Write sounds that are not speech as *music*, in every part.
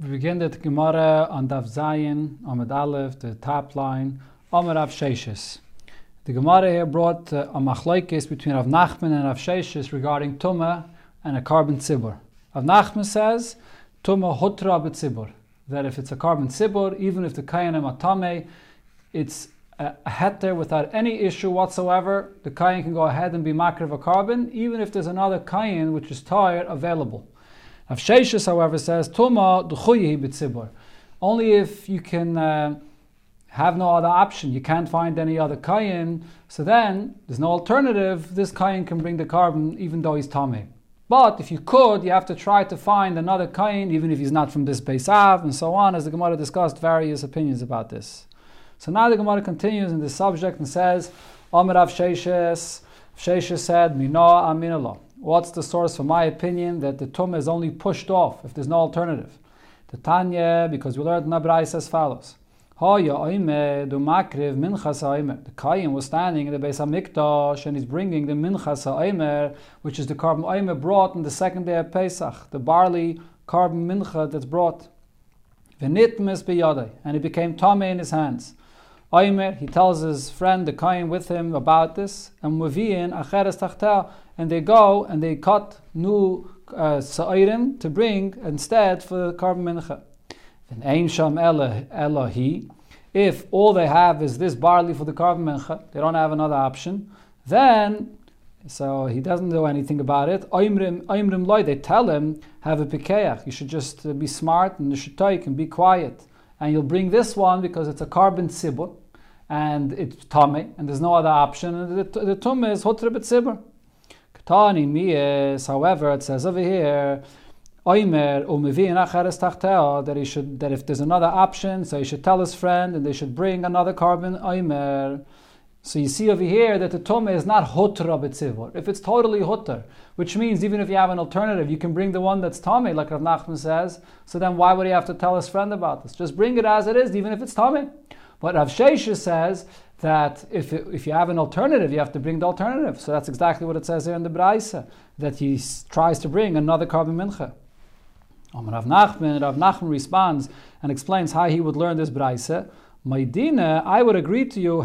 We begin the Gemara on Daf Zayin, Amid Aleph, the top line, Amid Rav Sheshes. The Gemara here brought uh, a machlaikis between Rav Nachman and Rav Sheshes regarding Tumah and a carbon tzibur. Rav Nachman says, Tumah hutra b'tzibur. That if it's a carbon tzibur, even if the kayanim atame, it's a heter without any issue whatsoever. The kayan can go ahead and be makar of a carbon, even if there's another kayan which is tired available. Rav Sheshes, however, says Tuma. Only if you can uh, have no other option, you can't find any other kayin, so then there's no alternative. This kayin can bring the carbon even though he's tame. But if you could, you have to try to find another kain, even if he's not from this Beisav, and so on, as the Gemara discussed various opinions about this. So now the Gemara continues in this subject and says, Amir Rav Sheshes, Sheshes said, Mino Aminallah. What's the source for my opinion that the tum is only pushed off if there's no alternative? The Tanya, because we learned Nabrais as follows. The Kayin was standing in the Beis Mikdash and he's bringing the Minchas Ha'omer, which is the carbon Omer brought on the second day of Pesach, the barley carbon Mincha that's brought. And it became Tame in his hands. Omer, he tells his friend, the Kain, with him about this, and Muviyin Acheres Tachta, and they go and they cut new uh, sa'irim to bring instead for the carbon mincha. And Ein Sham Elohi, if all they have is this barley for the carbon mincha, they don't have another option, then so he doesn't know anything about it. Oimrim loy, they tell him, have a pikeach. You should just uh, be smart and you should take and be quiet. And you'll bring this one because it's a carbon sibur and it's tame, and there's no other option. And the, the tum is hotre sibur. Tani miyes, however, it says over here, Oimer that he should that if there's another option, so he should tell his friend and they should bring another carbon Oimer. So you see over here that the tome is not hotra betzivor. If it's totally hotter, which means even if you have an alternative, you can bring the one that's tame, like Rav Nachman says. So then why would he have to tell his friend about this? Just bring it as it is, even if it's tame. But Rav Shesha says that if, if you have an alternative, you have to bring the alternative. So that's exactly what it says here in the Braisa, that he tries to bring another carbon mincha. Rav Nachman, Rav Nachman responds and explains how he would learn this Braisa. Maidina, I would agree to you,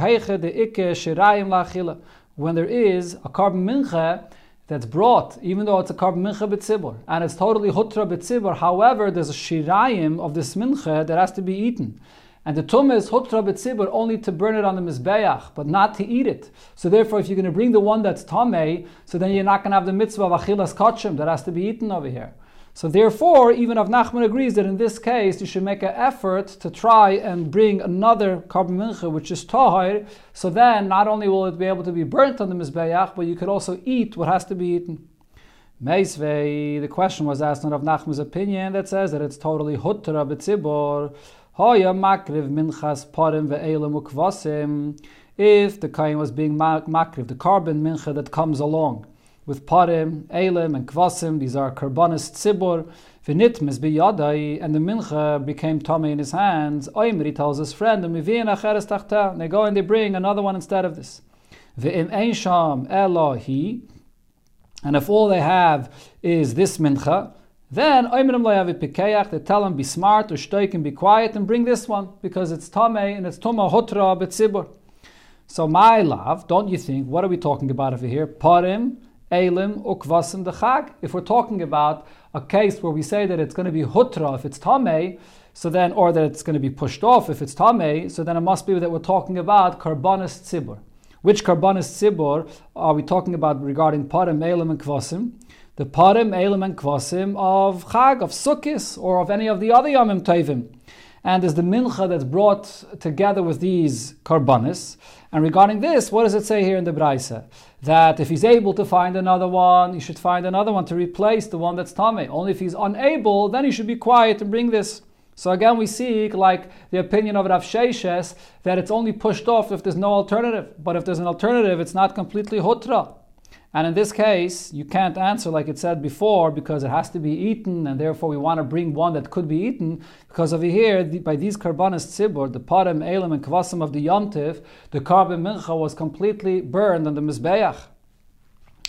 when there is a carbon mincha that's brought, even though it's a carbon mincha b'tzibur, and it's totally hutra b'tzibur, however, there's a shirayim of this mincha that has to be eaten. And the tumah is hutra b'tzibur only to burn it on the mizbeach, but not to eat it. So therefore, if you're going to bring the one that's tameh, so then you're not going to have the mitzvah of achilas kachim that has to be eaten over here. So therefore, even Rav Nachman agrees that in this case you should make an effort to try and bring another carbon mincha, which is tahir. So then, not only will it be able to be burnt on the mizbeach, but you could also eat what has to be eaten. Meisvei, the question was asked on Rav Nachman's opinion that says that it's totally hutra b'tzibor. Hoya makriv minchas parim ve'elim ukvasim. If the kain was being makriv, the carbon mincha that comes along with parim, elim, and kvasim, these are karbanis tzibur, v'nitmis biyadai, and the mincha became tummy in his hands. Oimri tells his friend, and they go and they bring another one instead of this. V'im einsham elohi, and if all they have is this mincha, then they tell him be smart or shtoik and be quiet and bring this one because it's tame and it's tuma hotra betzibur. So my love, don't you think? What are we talking about over here? Parim, elim, ukvasim dechag. If we're talking about a case where we say that it's going to be hutra if it's tame, so then, or that it's going to be pushed off if it's tame, so then it must be that we're talking about karbanis tzibur. Which karbanis tzibur are we talking about regarding parim, elim, and kvasim? The parim, elim, and kvasim of Chag, of Sukkis, or of any of the other Yomim Tovim. And there's the mincha that's brought together with these karbanis. And regarding this, what does it say here in the Braisa? That if he's able to find another one, he should find another one to replace the one that's tame. Only if he's unable, then he should be quiet and bring this. So again, we see, like the opinion of Rav Sheshes, that it's only pushed off if there's no alternative. But if there's an alternative, it's not completely hutra. And in this case, you can't answer like it said before because it has to be eaten, and therefore we want to bring one that could be eaten. Because over here, the, by these karbanis tzibur, the parim, elim, and kvasim of the yomtiv, the carbon mincha was completely burned on the mizbeach.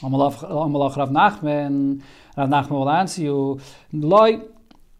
Amalach Rav Nachman, Rav Nachman will answer you, Loi,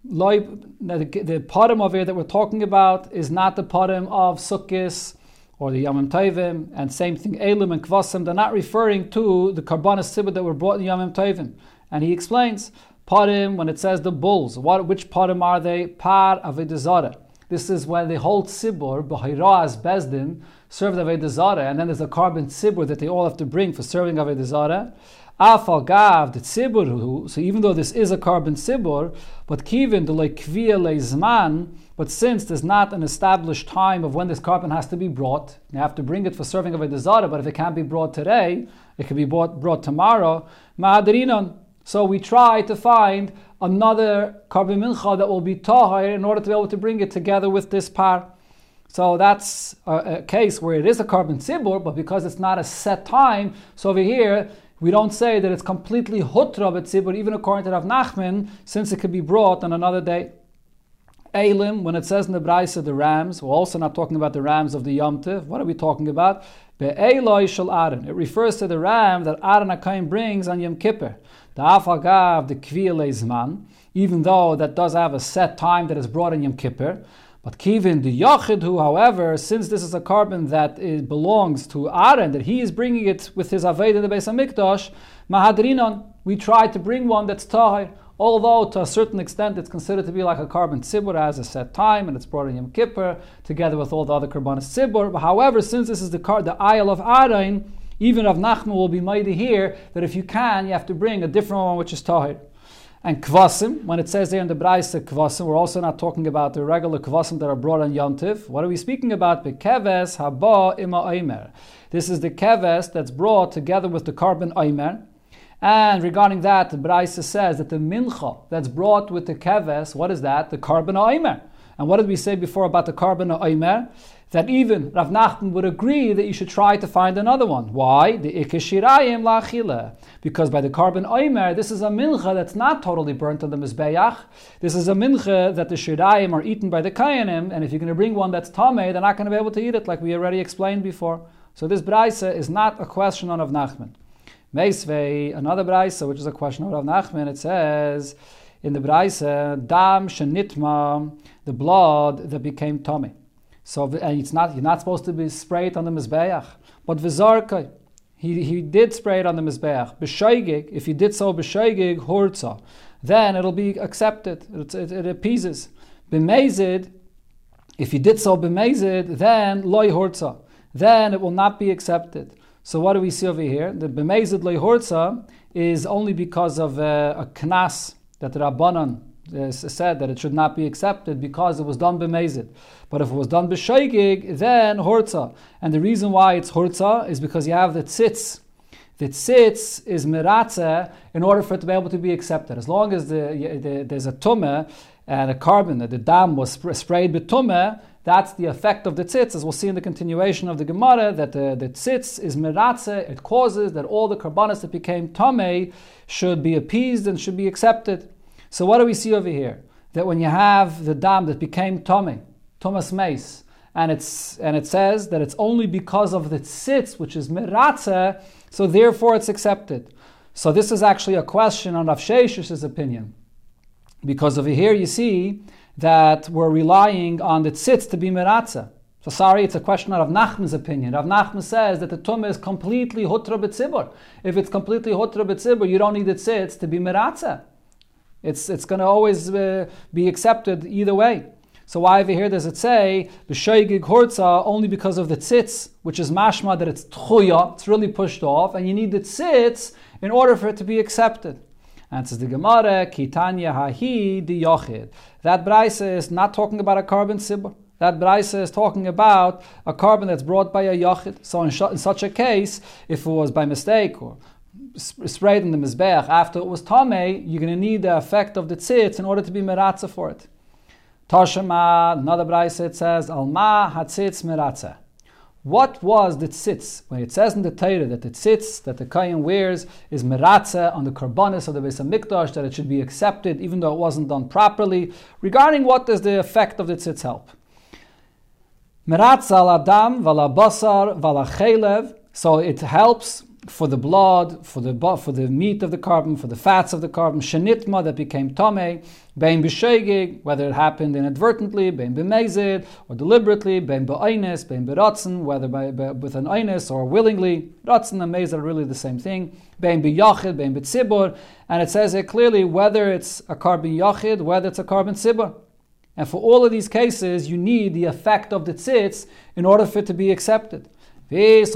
the, the potem over here that we're talking about is not the potem of Sukkis or the Yamim Tovim, and same thing, Elim and Kvasim, they're not referring to the Karbanas Sibur that were brought in Yamim Tovim. And he explains, Parim, when it says the bulls, what, which Parim are they? Par Avedazara. This is when the whole Sibur, Bahira Bezdin, served Avedazara, and then there's a carbon Sibur that they all have to bring for serving Avedazara. Afal gav the tzibur. So even though this is a carbon tzibur, but kivin the lekvia leizman. But since there's not an established time of when this carbon has to be brought, you have to bring it for serving of a desire. But if it can't be brought today, it can be brought, brought tomorrow. Ma'adrinon. So we try to find another carbon mincha that will be tahir in order to be able to bring it together with this par. So that's a, a, case where it is a carbon tzibur, but because it's not a set time, so over here we don't say that it's completely hutra b'tzibur, even according to Rav Nachman, since it could be brought on another day. Elim, when it says in the Braisa the rams, we're also not talking about the rams of the Yom Tiv. What are we talking about? Be'eloi shel Aaron. It refers to the ram that Aaron HaKaim brings on Yom Kippur. The Afagav, the Kviyelezman, even though that does have a set time that is brought in Yom Kippur. But Kivin, the Yachid, who, however, since this is a carbon that belongs to Aaron, that he is bringing it with his Aved in the Beis HaMikdash, Mahadrinon, we try to bring one that's Tahir, although to a certain extent it's considered to be like a carbon tzibur as a set time and it's brought in Yom Kippur together with all the other carbon tzibur. However, since this is the car, the Isle of Aaron, even Rav Nachman will be mighty here that if you can, you have to bring a different one which is Tahir. And kvasim, when it says there in the Braise kvasim, we're also not talking about the regular kvasim that are brought on Yontif. What are we speaking about? Bekeves haba ima aimer. This is the keves that's brought together with the carbon aimer. And regarding that, the Braise says that the mincha that's brought with the keves, what is that? The carbon aimer. And what did we say before about the carbon aimer? that even Rav Nachman would agree that you should try to find another one. Why? The ikeshirayim lachila. Because by the carbon oimer, this is a mincha that's not totally burnt on the mizbeach. This is a mincha that the shirayim are eaten by the kayanim, and if you're going to bring one that's tameh, they're not going to be able to eat it, like we already explained before. So this brayse is not a question on Rav Nachman. Meisvei, another brayse, which is a question of Rav Nachman, it says in the brayse, dam shenitma, the blood that became tameh. So and it's not you're not supposed to be sprayed on the mizbeach. But v'zarka, he, he did spray it on the mizbeach. B'shoigig, if he did so b'shoigig hurtza, then it'll be accepted. It, it, it appeases. B'mezid, if he did so b'mezid, then loy hurtza, then it will not be accepted. So what do we see over here? The b'mezid loy hurtza is only because of uh, a knas that the rabbanon uh, said that it should not be accepted because it was done b'mezid. But if it was done b'shoigig, then horza. And the reason why it's horza is because you have the tzitz. The tzitz is miratze in order for it to be able to be accepted. As long as the, the, there's a tumah and a carbon, that the dam was sp- sprayed with tumah, that's the effect of the tzitz, as we'll see in the continuation of the Gemara, that the, the tzitz is miratze, it causes that all the karbanas that became tameh should be appeased and should be accepted. So what do we see over here? That when you have the dam that became tummy, Thomas Mace, and it's and it says that it's only because of the tzitz, which is miratze, so therefore it's accepted. So this is actually a question on Rav opinion, because over here you see that we're relying on the tzitz to be miratze. So sorry, it's a question of Nachman's opinion. Rav Nachman says that the tumah is completely hutra b'tzibur. If it's completely hutra b'tzibur, you don't need the tzitz to be miratze. It's, it's going to always uh, be accepted either way. So why over here does it say b'shoigig hortza only because of the tzitz, which is mashma that it's tchuya, it's really pushed off, and you need the tzitz in order for it to be accepted. Says the Gemara, kitanya hahi di yochid. That brisa is not talking about a carbon sibur. That brisa is talking about a carbon that's brought by a yochid. So in, sh- in such a case, if it was by mistake or sprayed in the mizbeach after it was tamei, you're going to need the effect of the tzitz in order to be meratza for it. Toshema, another brayse it says, Alma hatzitz meratza. What was the tzitz? When it says in the Torah that the tzitz that the kohen wears is meratza on the karbonis of the Beis Hamikdash, that it should be accepted even though it wasn't done properly. Regarding what does the effect of the tzitz help? Meratza al adam vala basar vala chelev. So it helps for the blood, for the for the meat of the carbon, for the fats of the carbon, shenitma that became tame, bein b'shegig, whether it happened inadvertently, bein b'mezid, or deliberately, bein b'aynis, bein b'ratzen, whether by, by, with an aynis or willingly. Ratzen and mezid are really the same thing. Bein b'yachid, bein b'tzibur, and it says it clearly whether it's a carbon yachid, whether it's a carbon tzibur. And for all of these cases, you need the effect of the tzitz in order for it to be accepted. Now, according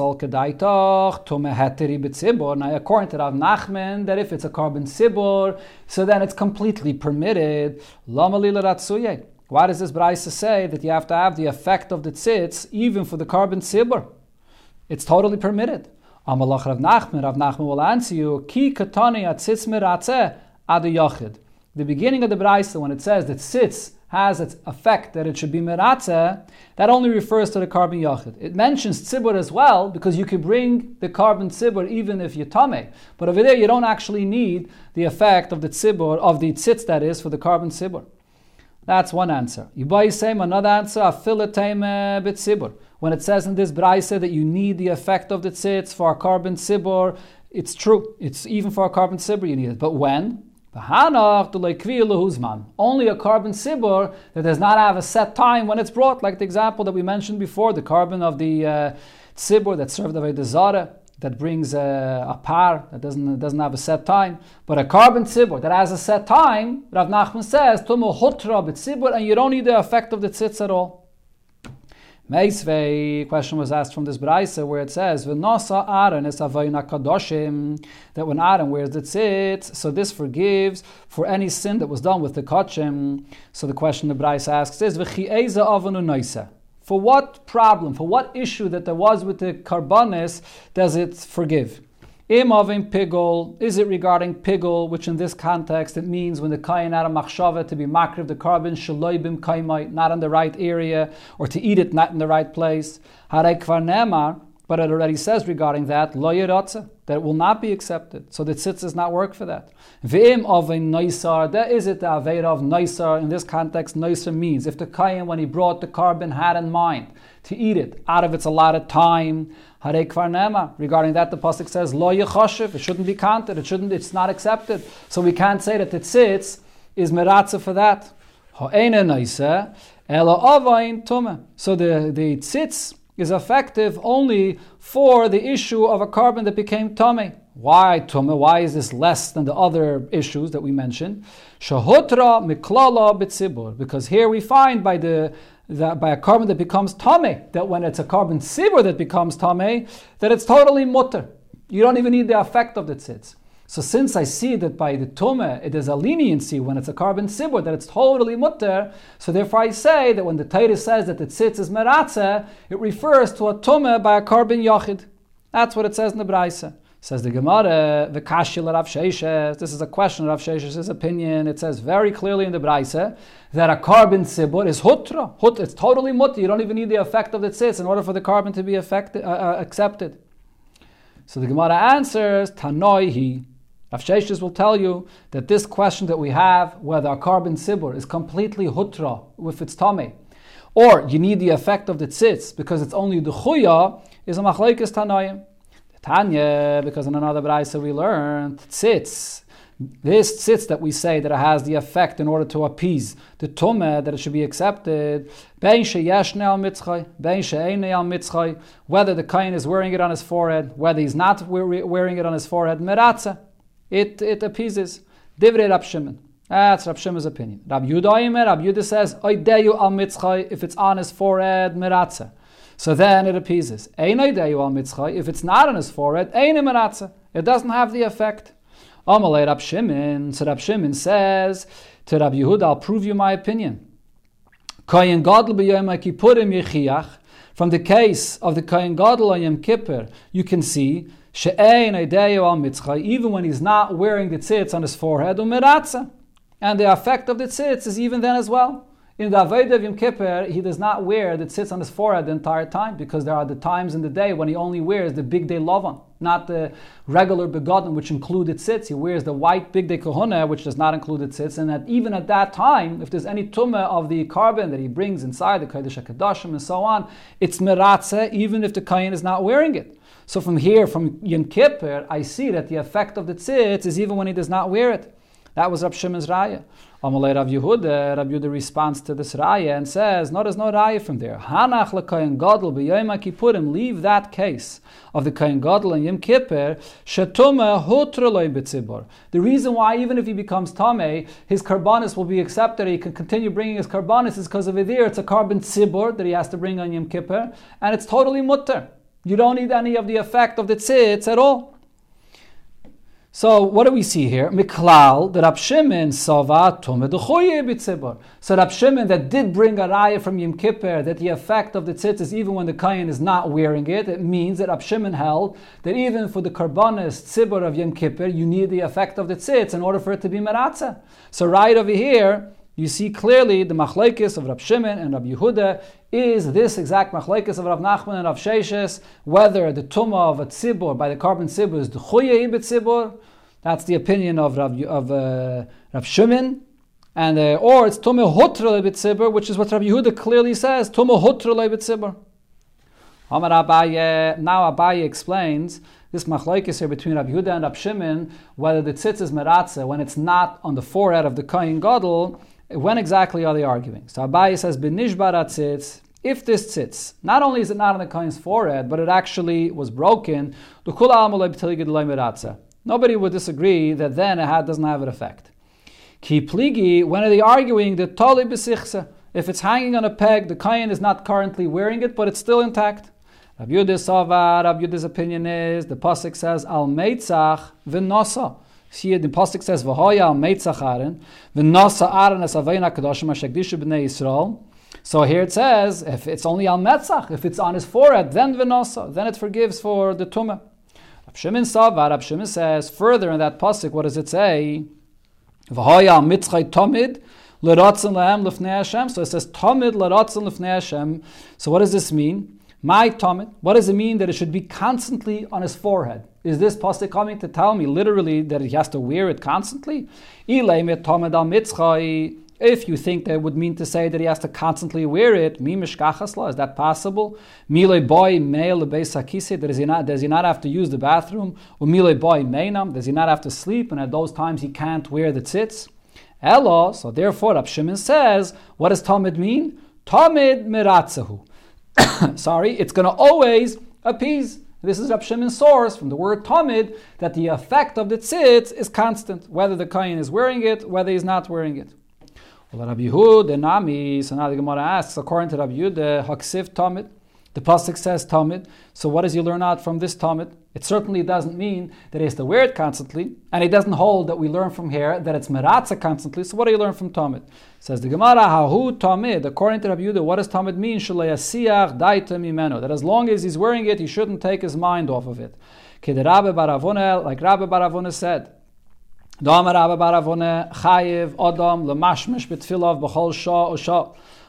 to Rav Nachman, that if it's a carbon sibor, so then it's completely permitted. Why does this Braisa say that you have to have the effect of the tzitz even for the carbon sibor? It's totally permitted. Amalach Rav Nachman, Rav Nachman will answer you, Ki katani at tzitz miratze adu yachid. The beginning of the Braisa, when it says that tzitz has its effect that it should be meratze, that only refers to the carbon yachid. It mentions tzibur as well because you could bring the carbon tzibur even if you tame. But over there you don't actually need the effect of the tzibur, of the tzitz that is, for the carbon tzibur. That's one answer. Yubai same another answer, afilatame bit When it says in this braise that you need the effect of the tzitz for a carbon tzibur, it's true. It's even for a carbon tzibur you need it. But when? Only a carbon sibur that does not have a set time when it's brought, like the example that we mentioned before, the carbon of the uh, sibur that served the zara that brings a, a, par that doesn't doesn't have a set time, but a carbon sibur that has a set time. Rav Nachman says, "Tumu hutra b'tzibur," and you don't need the effect of the tzitz at all. Meisvei question was asked from this Braisa where it says V'nosa Aaron avayna kadoshim that when Aaron wears the tzitz, so this forgives for any sin that was done with the kachim. So the question the Braisa asks is V'chi'eza avanu noisa. For what problem, for what issue that there was with the karbanis does it forgive? Im avim pigol, is it regarding pigol, which in this context it means when the kain out machshava to be makriv the carbon shaloibim kaimai, not in the right area, or to eat it not in the right place. Harei kvar but it already says regarding that, lo that it will not be accepted. So the tzitz does not work for that. V'im of a noisar, that is it the aveira of noisar. In this context, noisar means if the kayan, when he brought the carbon, had in mind to eat it out of its allotted time, hare kvar nema. Regarding that, the pasuk says lo yechoshev. It shouldn't be counted. It shouldn't. It's not accepted. So we can't say that the tzitz is meratza for that. Ha'ena noisa ela avain. So the the tzitz is effective only for the issue of a carbon that became tummy. Why tummy? Why is this less than the other issues that we mentioned? Shahutra miklala bitzibur. Because here we find by the that by a carbon that becomes tame, that when it's a carbon sibur that becomes tame, that it's totally mutter. You don't even need the effect of the tzitz. So since I see that by the Tome it is a leniency when it's a carbon sibur that it's totally mutter, so therefore I say that when the Torah says that the tzitz is meratze, it refers to a Tome by a carbon yachid. That's what it says in the Braisa. Says the Gemara, the Kashil Rav Sheshes. This is a question of Rav Sheshes' opinion. It says very clearly in the Braisa that a carbon sibur is hutra. Hut, it's totally mutter. You don't even need the effect of the tzitz in order for the carbon to be affected, uh, uh, accepted. So the Gemara answers, Tanoihi. Rav Sheshes will tell you that this question that we have, whether a carbon sibur is completely hutra with its tummy, or you need the effect of the tzitz because it's only the chuya, is a machlekes tanoim. Tanya, because in another brayso we learned tzitz. This tzitz that we say that it has the effect in order to appease the tumah that it should be accepted. Bein al bein al. Whether the kain is wearing it on his forehead, whether he's not wearing it on his forehead, meratza it, it appeases. Divrei Rab Shimon. That's Rab Shimon's opinion. Rab Yudah Rab Yudah says, Oideyu al mitzchay, if it's on his forehead, meratza. So then it appeases. Ein oideyu al mitzchay, if it's not on his forehead, ein meratza. It doesn't have the effect. Amalei Rab Shimon. So Rab Shimon says to Rab Yehuda, I'll prove you my opinion. Koyin Gadol. From the case of the Koyin Gadol on Yom Kippur, you can see even when he's not wearing the tzitz on his forehead, and the effect of the tzitz is even then as well. In the Avodah of Yom Kippur, he does not wear the tzitz on his forehead the entire time because there are the times in the day when he only wears the bigdei lavan, not the regular begotten, which included tzitz. He wears the white bigdei kohuna, which does not include the tzitz. And that even at that time, if there's any tumah of the carbon that he brings inside the Kodesh HaKadoshim and so on, it's meratze, even if the kain is not wearing it. So from here, from Yom Kippur, I see that the effect of the tzitz is even when he does not wear it. That was Rav Shimon's raya. Amalei Rav Yehuda, Rav Yehuda responds to this raya and says, no, there's no raya from there. Hanach lekoyin gadol b'yom kippurim, leave that case of the koyin gadol and Yom Kippur, shetuma hutreloi b'tzibor. The reason why, even if he becomes tame, his karbanis will be accepted, he can continue bringing his karbanis is because of it there. It's a carbon tzibor that he has to bring on Yom Kippur, and it's totally mutter. You don't need any of the effect of the tzitz at all. So what do we see here? Miklal, the Rab Shimon Sava So Rab Shimon that did bring a raya from Yom Kippur that the effect of the tzitz is even when the kain is not wearing it. It means that Rab Shimon held that even for the karbonis tzibur of Yom Kippur, you need the effect of the tzitz in order for it to be maratza. So right over here, you see clearly the machlekes of Rab Shimon and Rab Yehuda is this exact machlekes of Rab Nachman and Rab Sheshes, whether the tumah of a tzibur by the carbon tzibur is the chuye tzibur, that's the opinion of Rab, of, uh, Rav Shimon. And, uh, or it's Tumah Hutra Lebitzibur, which is what Rav Yehuda clearly says, Tumah Hutra Lebitzibur. Amar Abaye, now Abaye explains this machlaikis here between Rav Yehuda and Rab Shimon, whether the tzitz is meratze, when it's not on the forehead of the Kohen Gadol, when exactly are they arguing? So Abaye says, Benishbar tzitz, if this tzitz, not only is it not on the Kohen's forehead, but it actually was broken, the. Nobody would disagree that then hat doesn't have an effect. Ki pligi, when are they arguing that tali besichse? If it's hanging on a peg, the kayan is not currently wearing it, but it's still intact. Rabbi Yudah's opinion is the pasuk says al meitzach v'nosa. See, the pasuk says v'hoya meitzach aren v'nosa aren es avayna kadoshim hashekdishu b'nei Yisrael. So here it says if it's only al metzach, if it's on his forehead, then v'nosa, then it forgives for the tumah. Shimon Savar, Rab Shimon says further in that pasuk, what does it say? V'hoya mitzchay tomid l'ratzon lahem l'fnei Hashem. So it says tomid l'ratzon l'fnei Hashem. So what does this mean? My tomid. What does it mean that it should be constantly on his forehead? Is this pasuk coming to tell me literally that he has to wear it constantly? If you think that would mean to say that he has to constantly wear it, is that possible? Mile boy does he not does he not have to use the bathroom? Or mile boy does he not have to sleep? And at those times he can't wear the tzitz. Elo, so therefore Rab Shimon says, what does tomid mean? tomid miratzahu. *coughs* Sorry, it's going to always appease. This is Rab Shimon's source from the word tomid that the effect of the tzitz is constant, whether the kain is wearing it, whether he's not wearing it. Well, Rabbi Yehuda Nami, so now the Gemara asks, according to Rabbi Yehuda, Haksiv Tamid, the pasuk says Tamid. So what does he learn out from this Tamid? It certainly doesn't mean that he has to wear it constantly, and it doesn't hold that we learn from here that it's meratza constantly. So what do you learn from Tamid? Says the Gemara, Hahu Tamid. According to Rabbi Yehuda, what does Tamid mean? That as long as he's wearing it, he shouldn't take his mind off of it. Like Rabbah bar Rav Huna said.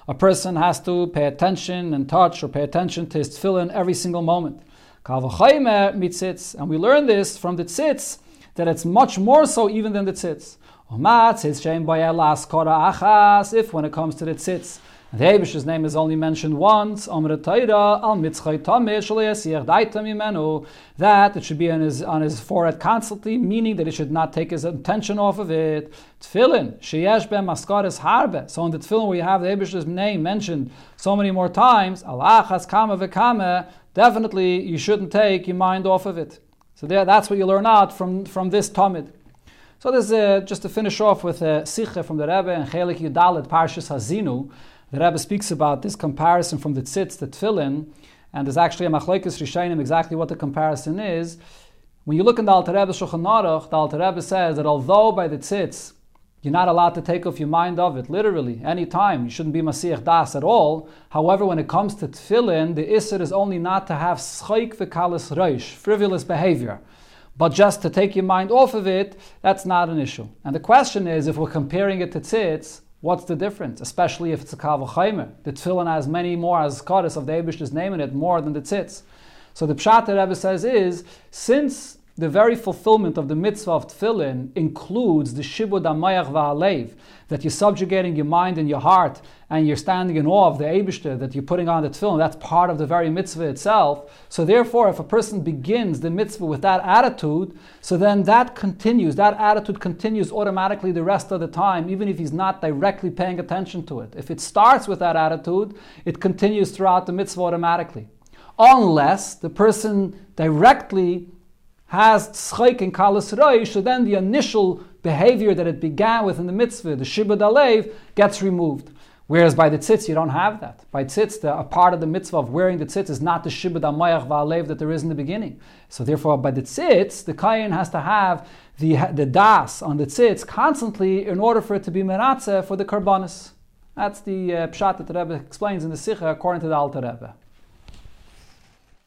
A person has to pay attention and touch or pay attention to his tefillin every single moment. And we learn this from the tzitz that it's much more so even than the tzitz. If when it comes to the tzitz, the Eibishter's name is only mentioned once. That it should be on his on his forehead constantly, meaning that he should not take his attention off of it. Tefillin, sheyesh ben maskaris harbe. So in the tefillin we have the Eibishter's name mentioned so many more times, Allah has kama v'kama. Definitely, you shouldn't take your mind off of it. So there, that's what you learn out from from this tomid. So this uh, just to finish off with a sikha from the Rebbe and Chelik Yudalit Parshas Hazinu. The Rebbe speaks about this comparison from the tzitz to tefillin, and there's actually a machlokes rishonim exactly what the comparison is. When you look in the Alter Rebbe Shulchan Aruch, the Alter Rebbe says that although by the tzitz you're not allowed to take off your mind of it, literally, any time. You shouldn't be Masih Das at all. However, when it comes to tefillin, the Isser is only not to have schaik v'kalis reish, frivolous behavior. But just to take your mind off of it, that's not an issue. And the question is, if we're comparing it to tzitz, What's the difference? Especially if it's a kavachaymer. The tefillin has many more as of the Eibishter's name in it, more than the tzitz. So the pshat that Rebbe says is, since the very fulfillment of the mitzvah of tefillin includes the shibud amayach va'alev, that you're subjugating your mind and your heart, and you're standing in awe of the Eibishter, that you're putting on the tefillin, that's part of the very mitzvah itself. So therefore, if a person begins the mitzvah with that attitude, so then that continues, that attitude continues automatically the rest of the time, even if he's not directly paying attention to it. If it starts with that attitude, it continues throughout the mitzvah automatically. Unless the person directly has tzchaik and kalas roish, so then the initial behavior that it began with in the mitzvah, the shibud alev, gets removed. Whereas by the tzitz, you don't have that. By tzitz, the, a part of the mitzvah of wearing the tzitz is not the shibud amayach va'alev that there is in the beginning. So therefore, by the tzitz, the kayin has to have the, the das on the tzitz constantly in order for it to be meratze for the karbanis. That's the uh, pshat that the Rebbe explains in the Sikha according to the Alter Rebbe.